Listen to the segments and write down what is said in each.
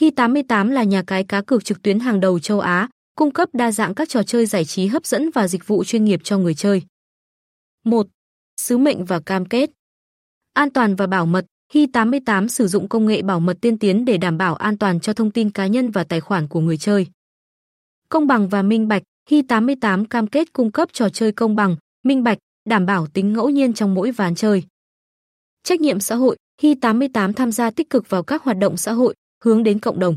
Hi88 là nhà cái cá cược trực tuyến hàng đầu châu Á, cung cấp đa dạng các trò chơi giải trí hấp dẫn và dịch vụ chuyên nghiệp cho người chơi. 1. Sứ mệnh và cam kết. An toàn và bảo mật, Hi88 sử dụng công nghệ bảo mật tiên tiến để đảm bảo an toàn cho thông tin cá nhân và tài khoản của người chơi. Công bằng và minh bạch, Hi88 cam kết cung cấp trò chơi công bằng, minh bạch, đảm bảo tính ngẫu nhiên trong mỗi ván chơi. Trách nhiệm xã hội, Hi88 tham gia tích cực vào các hoạt động xã hội, hướng đến cộng đồng.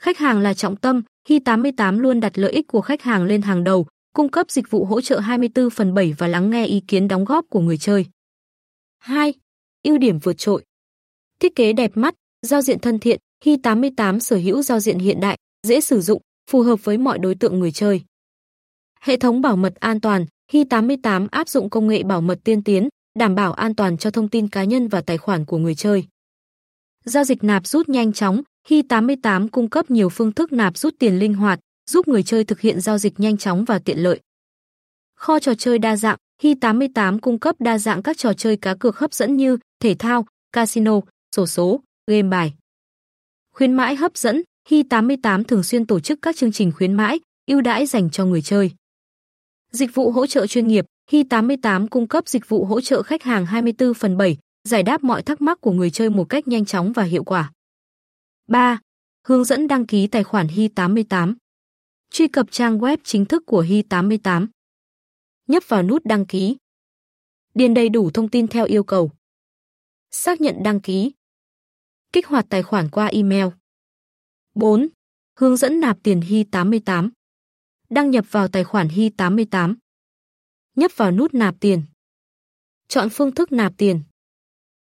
Khách hàng là trọng tâm, Hi88 luôn đặt lợi ích của khách hàng lên hàng đầu, cung cấp dịch vụ hỗ trợ 24 phần 7 và lắng nghe ý kiến đóng góp của người chơi. 2. Ưu điểm vượt trội. Thiết kế đẹp mắt, giao diện thân thiện, Hi88 sở hữu giao diện hiện đại, dễ sử dụng, phù hợp với mọi đối tượng người chơi. Hệ thống bảo mật an toàn, Hi88 áp dụng công nghệ bảo mật tiên tiến, đảm bảo an toàn cho thông tin cá nhân và tài khoản của người chơi. Giao dịch nạp rút nhanh chóng, Hi88 cung cấp nhiều phương thức nạp rút tiền linh hoạt, giúp người chơi thực hiện giao dịch nhanh chóng và tiện lợi. Kho trò chơi đa dạng, Hi88 cung cấp đa dạng các trò chơi cá cược hấp dẫn như thể thao, casino, sổ số, game bài. Khuyến mãi hấp dẫn, Hi88 thường xuyên tổ chức các chương trình khuyến mãi, ưu đãi dành cho người chơi. Dịch vụ hỗ trợ chuyên nghiệp, Hi88 cung cấp dịch vụ hỗ trợ khách hàng 24 phần 7, giải đáp mọi thắc mắc của người chơi một cách nhanh chóng và hiệu quả. 3. Hướng dẫn đăng ký tài khoản Hi88. Truy cập trang web chính thức của Hi88. Nhấp vào nút đăng ký. Điền đầy đủ thông tin theo yêu cầu. Xác nhận đăng ký. Kích hoạt tài khoản qua email. 4. Hướng dẫn nạp tiền Hi88. Đăng nhập vào tài khoản Hi88. Nhấp vào nút nạp tiền. Chọn phương thức nạp tiền.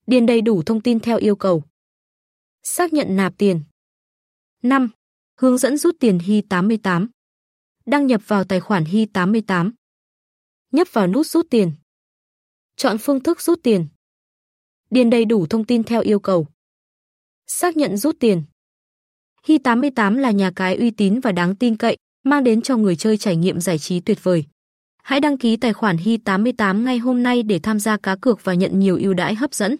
Điền đầy đủ thông tin theo yêu cầu. Xác nhận nạp tiền. 5. Hướng dẫn rút tiền Hi88. Đăng nhập vào tài khoản Hi88. Nhấp vào nút rút tiền. Chọn phương thức rút tiền. Điền đầy đủ thông tin theo yêu cầu. Xác nhận rút tiền. Hi88 là nhà cái uy tín và đáng tin cậy, mang đến cho người chơi trải nghiệm giải trí tuyệt vời. Hãy đăng ký tài khoản Hi88 ngay hôm nay để tham gia cá cược và nhận nhiều ưu đãi hấp dẫn.